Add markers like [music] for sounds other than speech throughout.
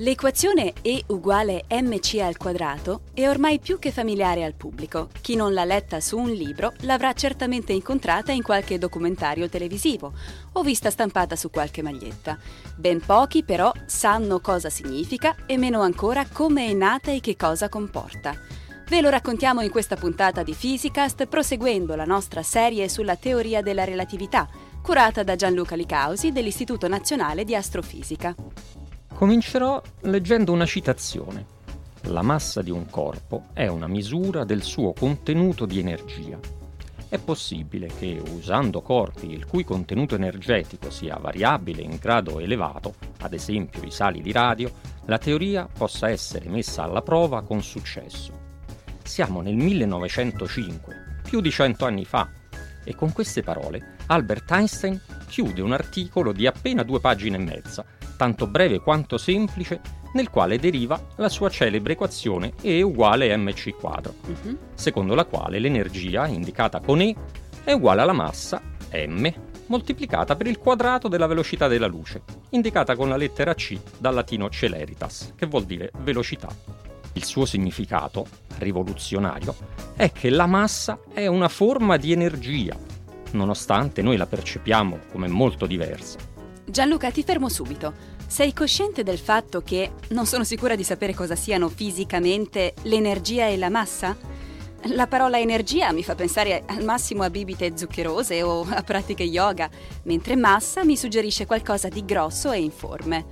L'equazione E uguale mc al quadrato è ormai più che familiare al pubblico. Chi non l'ha letta su un libro l'avrà certamente incontrata in qualche documentario televisivo o vista stampata su qualche maglietta. Ben pochi però sanno cosa significa e meno ancora come è nata e che cosa comporta. Ve lo raccontiamo in questa puntata di Physicast proseguendo la nostra serie sulla teoria della relatività, curata da Gianluca Licausi dell'Istituto Nazionale di Astrofisica. Comincerò leggendo una citazione. La massa di un corpo è una misura del suo contenuto di energia. È possibile che usando corpi il cui contenuto energetico sia variabile in grado elevato, ad esempio i sali di radio, la teoria possa essere messa alla prova con successo. Siamo nel 1905, più di cento anni fa, e con queste parole Albert Einstein chiude un articolo di appena due pagine e mezza tanto breve quanto semplice, nel quale deriva la sua celebre equazione E uguale mc quadro, uh-huh. secondo la quale l'energia, indicata con E, è uguale alla massa, m, moltiplicata per il quadrato della velocità della luce, indicata con la lettera C dal latino celeritas, che vuol dire velocità. Il suo significato, rivoluzionario, è che la massa è una forma di energia, nonostante noi la percepiamo come molto diversa. Gianluca, ti fermo subito. Sei cosciente del fatto che non sono sicura di sapere cosa siano fisicamente l'energia e la massa? La parola energia mi fa pensare al massimo a bibite zuccherose o a pratiche yoga, mentre massa mi suggerisce qualcosa di grosso e informe.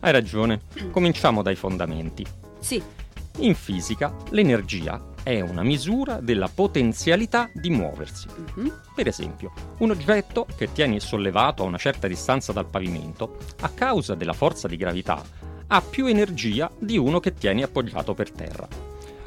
Hai ragione. Cominciamo dai fondamenti. Sì. In fisica, l'energia è una misura della potenzialità di muoversi. Uh-huh. Per esempio, un oggetto che tieni sollevato a una certa distanza dal pavimento, a causa della forza di gravità, ha più energia di uno che tieni appoggiato per terra,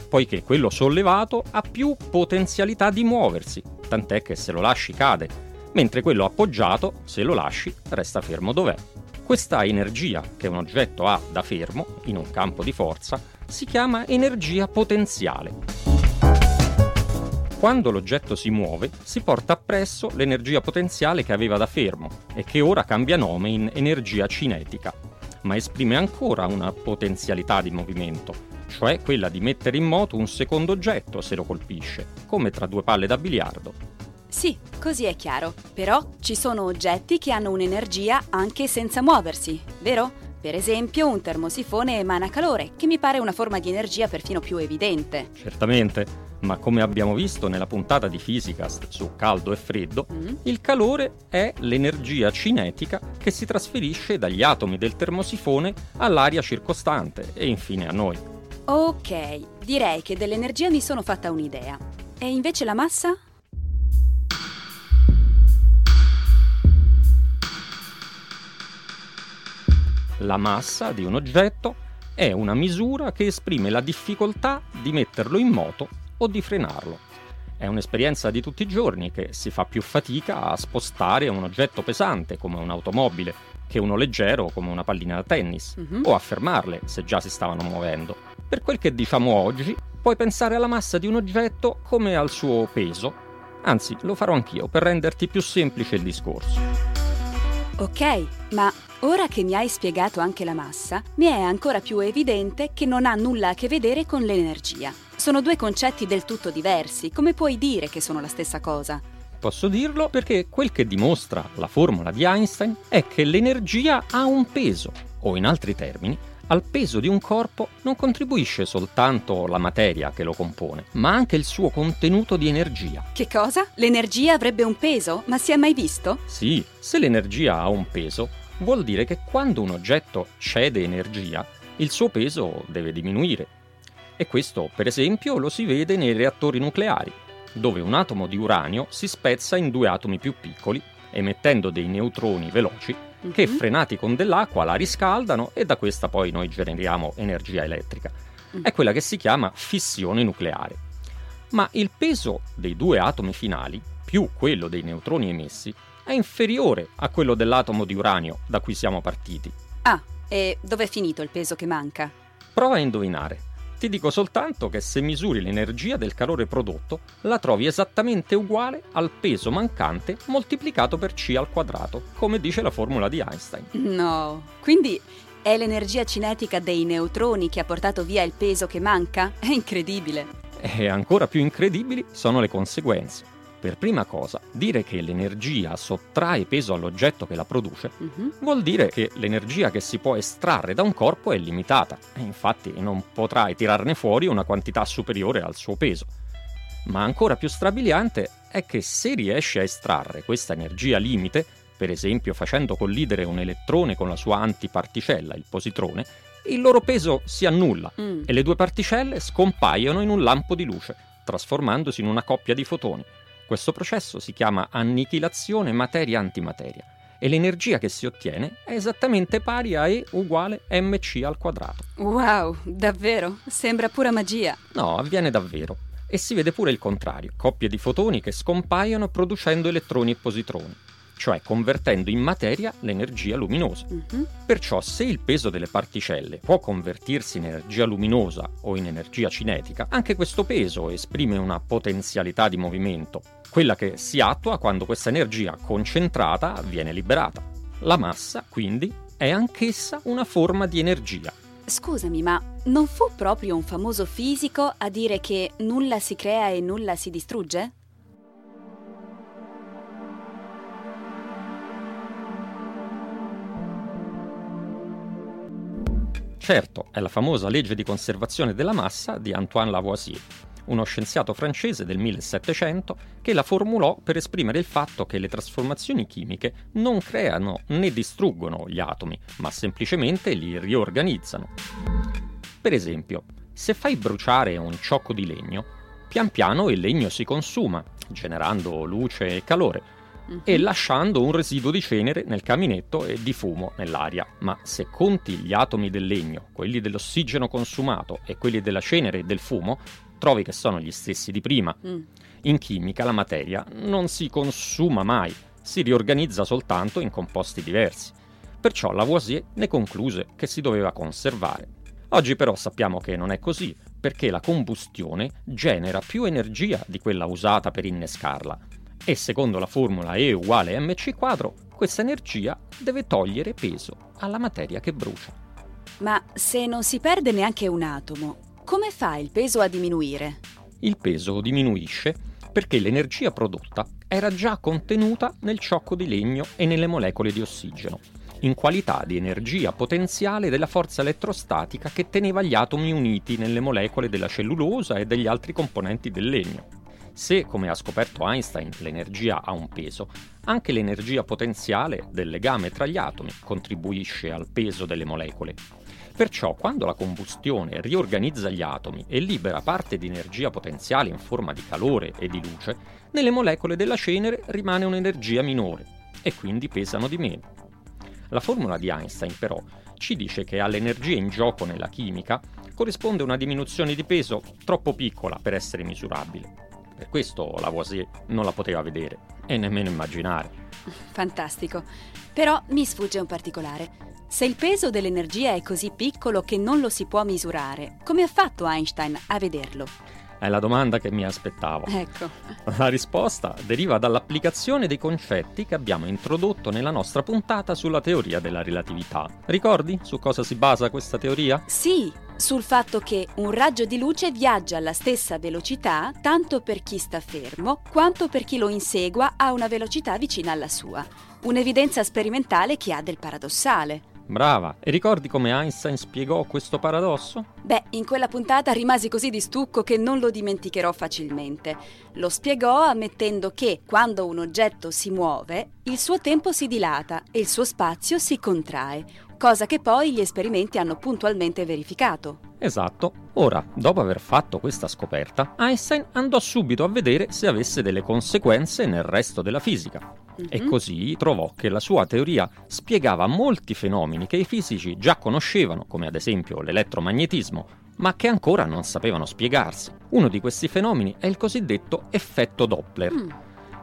poiché quello sollevato ha più potenzialità di muoversi, tant'è che se lo lasci cade, mentre quello appoggiato, se lo lasci, resta fermo dov'è. Questa energia che un oggetto ha da fermo, in un campo di forza, si chiama energia potenziale. Quando l'oggetto si muove, si porta appresso l'energia potenziale che aveva da fermo e che ora cambia nome in energia cinetica, ma esprime ancora una potenzialità di movimento, cioè quella di mettere in moto un secondo oggetto se lo colpisce, come tra due palle da biliardo. Sì, così è chiaro. Però ci sono oggetti che hanno un'energia anche senza muoversi, vero? Per esempio, un termosifone emana calore, che mi pare una forma di energia perfino più evidente. Certamente, ma come abbiamo visto nella puntata di Physicast su caldo e freddo, mm. il calore è l'energia cinetica che si trasferisce dagli atomi del termosifone all'aria circostante e infine a noi. Ok, direi che dell'energia mi sono fatta un'idea. E invece la massa? La massa di un oggetto è una misura che esprime la difficoltà di metterlo in moto o di frenarlo. È un'esperienza di tutti i giorni che si fa più fatica a spostare un oggetto pesante come un'automobile che uno leggero come una pallina da tennis uh-huh. o a fermarle se già si stavano muovendo. Per quel che diciamo oggi, puoi pensare alla massa di un oggetto come al suo peso. Anzi, lo farò anch'io per renderti più semplice il discorso. Ok, ma Ora che mi hai spiegato anche la massa, mi è ancora più evidente che non ha nulla a che vedere con l'energia. Sono due concetti del tutto diversi, come puoi dire che sono la stessa cosa? Posso dirlo perché quel che dimostra la formula di Einstein è che l'energia ha un peso, o in altri termini, al peso di un corpo non contribuisce soltanto la materia che lo compone, ma anche il suo contenuto di energia. Che cosa? L'energia avrebbe un peso? Ma si è mai visto? Sì, se l'energia ha un peso, vuol dire che quando un oggetto cede energia, il suo peso deve diminuire. E questo, per esempio, lo si vede nei reattori nucleari, dove un atomo di uranio si spezza in due atomi più piccoli, emettendo dei neutroni veloci mm-hmm. che, mhm. frenati con dell'acqua, la riscaldano e da questa poi noi generiamo energia elettrica. è quella che si chiama fissione nucleare. Ma il peso dei due atomi finali, più quello dei neutroni emessi, è inferiore a quello dell'atomo di uranio da cui siamo partiti. Ah, e dov'è finito il peso che manca? Prova a indovinare. Ti dico soltanto che se misuri l'energia del calore prodotto, la trovi esattamente uguale al peso mancante moltiplicato per c al quadrato, come dice la formula di Einstein. No, quindi è l'energia cinetica dei neutroni che ha portato via il peso che manca? È incredibile. E ancora più incredibili sono le conseguenze. Per prima cosa, dire che l'energia sottrae peso all'oggetto che la produce Mhm. vuol dire che l'energia che si può estrarre da un corpo è limitata e infatti non potrai tirarne fuori una quantità superiore al suo peso. Ma ancora più strabiliante è che se riesci a estrarre questa energia limite, per esempio facendo collidere un elettrone con la sua antiparticella, il positrone, il loro peso si annulla Mm. e le due particelle scompaiono in un lampo di luce, trasformandosi in una coppia di fotoni. Questo processo si chiama annichilazione materia-antimateria e l'energia che si ottiene è esattamente pari a E uguale mc al quadrato. Wow, davvero? Sembra pura magia. No, avviene davvero. E si vede pure il contrario, coppie di fotoni che scompaiono producendo elettroni e positroni, cioè convertendo in materia l'energia luminosa. Mhm. Perciò se il peso delle particelle può convertirsi in energia luminosa o in energia cinetica, anche questo peso esprime una potenzialità di movimento, quella che si attua quando questa energia concentrata viene liberata. La massa, quindi, è anch'essa una forma di energia. Scusami, ma non fu proprio un famoso fisico a dire che nulla si crea e nulla si distrugge? Certo, è la famosa legge di conservazione della massa di Antoine Lavoisier, uno scienziato francese del 1700 che la formulò per esprimere il fatto che le trasformazioni chimiche non creano né distruggono gli atomi, ma semplicemente li riorganizzano. Per esempio, se fai bruciare un ciocco di legno, pian piano il legno si consuma, generando luce e calore, Mhm. e lasciando un residuo di cenere nel caminetto e di fumo nell'aria. Ma se conti gli atomi del legno, quelli dell'ossigeno consumato e quelli della cenere e del fumo, trovi che sono gli stessi di prima. Mm. In chimica la materia non si consuma mai, si riorganizza soltanto in composti diversi. Perciò Lavoisier ne concluse che si doveva conservare. Oggi però sappiamo che non è così, perché la combustione genera più energia di quella usata per innescarla. E secondo la formula E uguale mc quadro, questa energia deve togliere peso alla materia che brucia. Ma se non si perde neanche un atomo, come fa il peso a diminuire? Il peso diminuisce perché l'energia prodotta era già contenuta nel ciocco di legno e nelle molecole di ossigeno, in qualità di energia potenziale della forza elettrostatica che teneva gli atomi uniti nelle molecole della cellulosa e degli altri componenti del legno. Se, come ha scoperto Einstein, l'energia ha un peso, anche l'energia potenziale del legame tra gli atomi contribuisce al peso delle molecole. Perciò, quando la combustione riorganizza gli atomi e libera parte di energia potenziale in forma di calore e di luce, nelle molecole della cenere rimane un'energia minore e quindi pesano di meno. La formula di Einstein, però, ci dice che all'energia in gioco nella chimica corrisponde una diminuzione di peso troppo piccola per essere misurabile. Per questo Lavoisier non la poteva vedere e nemmeno immaginare. Fantastico. Però mi sfugge un particolare. Se il peso dell'energia è così piccolo che non lo si può misurare, come ha fatto Einstein a vederlo? È la domanda che mi aspettavo. Ecco. La risposta deriva dall'applicazione dei concetti che abbiamo introdotto nella nostra puntata sulla teoria della relatività. Ricordi su cosa si basa questa teoria? Sì, sul fatto che un raggio di luce viaggia alla stessa velocità tanto per chi sta fermo quanto per chi lo insegua a una velocità vicina alla sua. Un'evidenza sperimentale che ha del paradossale. Brava, e ricordi come Einstein spiegò questo paradosso? Beh, in quella puntata rimasi così di stucco che non lo dimenticherò facilmente. Lo spiegò ammettendo che quando un oggetto si muove, il suo tempo si dilata e il suo spazio si contrae, cosa che poi gli esperimenti hanno puntualmente verificato. Esatto. Ora, dopo aver fatto questa scoperta, Einstein andò subito a vedere se avesse delle conseguenze nel resto della fisica. E Mhm. così trovò che la sua teoria spiegava molti fenomeni che i fisici già conoscevano, come ad esempio l'elettromagnetismo ma che ancora non sapevano spiegarsi. Uno di questi fenomeni è il cosiddetto effetto Doppler. Mm.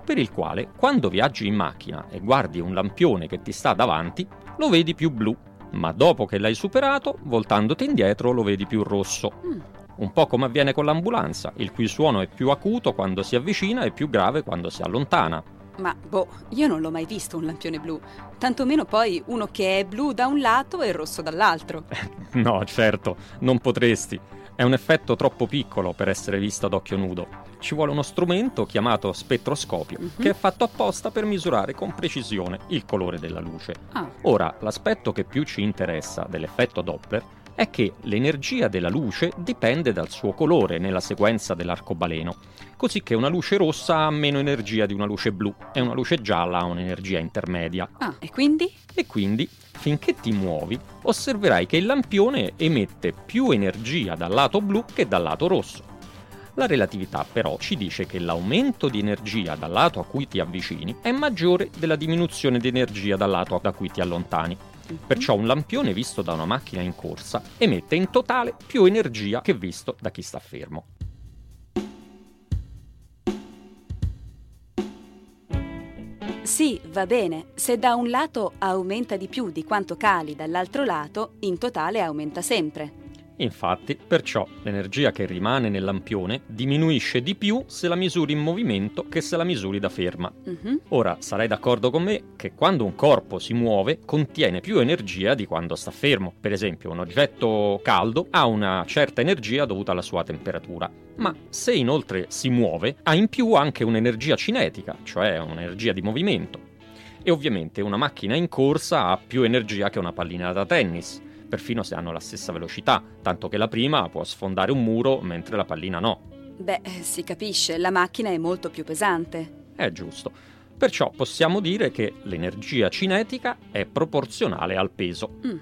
Per il quale, quando viaggi in macchina e guardi un lampione che ti sta davanti, lo vedi più blu, ma dopo che l'hai superato, voltandoti indietro, lo vedi più rosso. Mm. Un po' come avviene con l'ambulanza, il cui suono è più acuto quando si avvicina e più grave quando si allontana. Ma boh, io non l'ho mai visto un lampione blu, tantomeno poi uno che è blu da un lato e rosso dall'altro. [laughs] no, certo, non potresti. È un effetto troppo piccolo per essere visto ad occhio nudo. Ci vuole uno strumento chiamato spettroscopio, uh-huh. che è fatto apposta per misurare con precisione il colore della luce. Ah. Ora, l'aspetto che più ci interessa dell'effetto Doppler è che l'energia della luce dipende dal suo colore nella sequenza dell'arcobaleno, così che una luce rossa ha meno energia di una luce blu e una luce gialla ha un'energia intermedia. Ah, e quindi? E quindi, finché ti muovi, osserverai che il lampione emette più energia dal lato blu che dal lato rosso. La relatività però ci dice che l'aumento di energia dal lato a cui ti avvicini è maggiore della diminuzione di energia dal lato da cui ti allontani. Perciò un lampione visto da una macchina in corsa emette in totale più energia che visto da chi sta fermo. Sì, va bene, se da un lato aumenta di più di quanto cali dall'altro lato, in totale aumenta sempre. Infatti, perciò l'energia che rimane nel lampione diminuisce di più se la misuri in movimento che se la misuri da ferma. Uh-huh. Ora, sarai d'accordo con me che quando un corpo si muove contiene più energia di quando sta fermo. Per esempio, un oggetto caldo ha una certa energia dovuta alla sua temperatura. Ma se inoltre si muove, ha in più anche un'energia cinetica, cioè un'energia di movimento. E ovviamente una macchina in corsa ha più energia che una pallina da tennis perfino se hanno la stessa velocità, tanto che la prima può sfondare un muro mentre la pallina no. Beh, si capisce, la macchina è molto più pesante. È giusto. Perciò possiamo dire che l'energia cinetica è proporzionale al peso. Mm.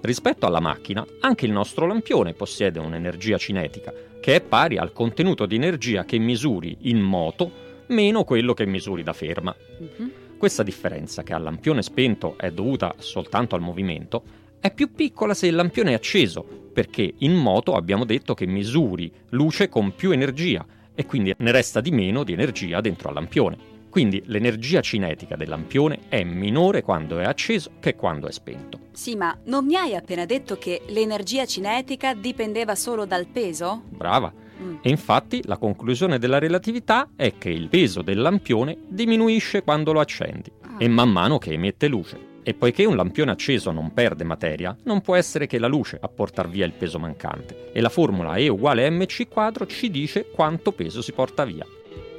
Rispetto alla macchina, anche il nostro lampione possiede un'energia cinetica, che è pari al contenuto di energia che misuri in moto meno quello che misuri da ferma. Mm-hmm. Questa differenza, che al lampione spento è dovuta soltanto al movimento, è più piccola se il lampione è acceso, perché in moto abbiamo detto che misuri luce con più energia e quindi ne resta di meno di energia dentro al lampione. Quindi l'energia cinetica del lampione è minore quando è acceso che quando è spento. Sì, ma non mi hai appena detto che l'energia cinetica dipendeva solo dal peso? Brava. Mm. E infatti la conclusione della relatività è che il peso del lampione diminuisce quando lo accendi ah. e man mano che emette luce. E poiché un lampione acceso non perde materia, non può essere che la luce a portar via il peso mancante. E la formula E uguale mc quadro ci dice quanto peso si porta via.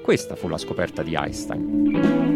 Questa fu la scoperta di Einstein.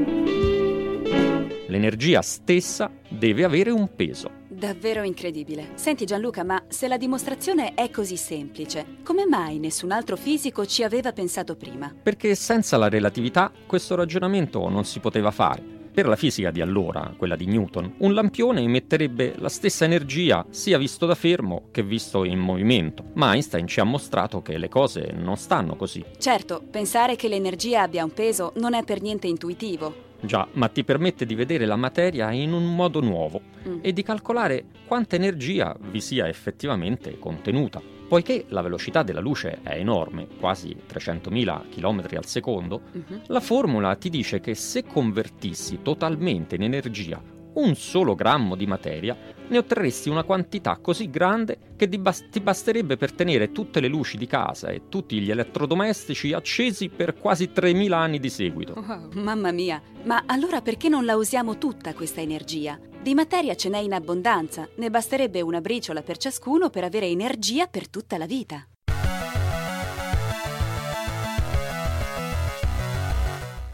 L'energia stessa deve avere un peso. Davvero incredibile. Senti Gianluca, ma se la dimostrazione è così semplice, come mai nessun altro fisico ci aveva pensato prima? Perché senza la relatività questo ragionamento non si poteva fare. Per la fisica di allora, quella di Newton, un lampione emetterebbe la stessa energia sia visto da fermo che visto in movimento, ma Einstein ci ha mostrato che le cose non stanno così. Certo, pensare che l'energia abbia un peso non è per niente intuitivo. Già, ma ti permette di vedere la materia in un modo nuovo mm. e di calcolare quanta energia vi sia effettivamente contenuta. Poiché la velocità della luce è enorme, quasi 300.000 km al secondo, uh-huh. la formula ti dice che se convertissi totalmente in energia un solo grammo di materia, ne otterresti una quantità così grande che ti basterebbe per tenere tutte le luci di casa e tutti gli elettrodomestici accesi per quasi 3.000 anni di seguito. Oh, mamma mia, ma allora perché non la usiamo tutta questa energia? Di materia ce n'è in abbondanza, ne basterebbe una briciola per ciascuno per avere energia per tutta la vita.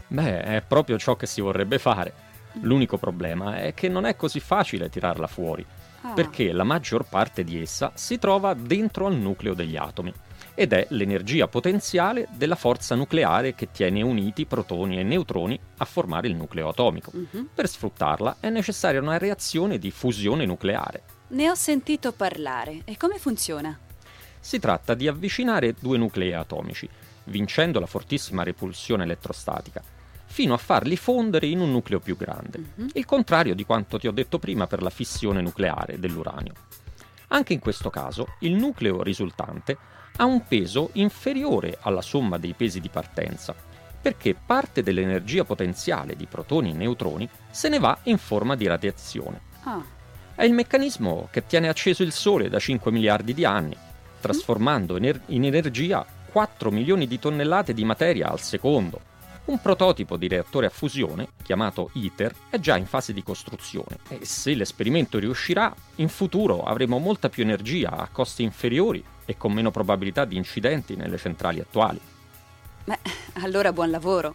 Beh, è proprio ciò che si vorrebbe fare. L'unico problema è che non è così facile tirarla fuori, ah. perché la maggior parte di essa si trova dentro al nucleo degli atomi ed è l'energia potenziale della forza nucleare che tiene uniti protoni e neutroni a formare il nucleo atomico. Uh-huh. Per sfruttarla è necessaria una reazione di fusione nucleare. Ne ho sentito parlare. E come funziona? Si tratta di avvicinare due nuclei atomici, vincendo la fortissima repulsione elettrostatica fino a farli fondere in un nucleo più grande. Uh-huh. Il contrario di quanto ti ho detto prima per la fissione nucleare dell'uranio. Anche in questo caso il nucleo risultante ha un peso inferiore alla somma dei pesi di partenza, perché parte dell'energia potenziale di protoni e neutroni se ne va in forma di radiazione. Ah. È il meccanismo che tiene acceso il Sole da 5 miliardi di anni, trasformando ener- in energia 4 milioni di tonnellate di materia al secondo. Un prototipo di reattore a fusione, chiamato ITER, è già in fase di costruzione e se l'esperimento riuscirà, in futuro avremo molta più energia a costi inferiori e con meno probabilità di incidenti nelle centrali attuali. Beh, allora buon lavoro.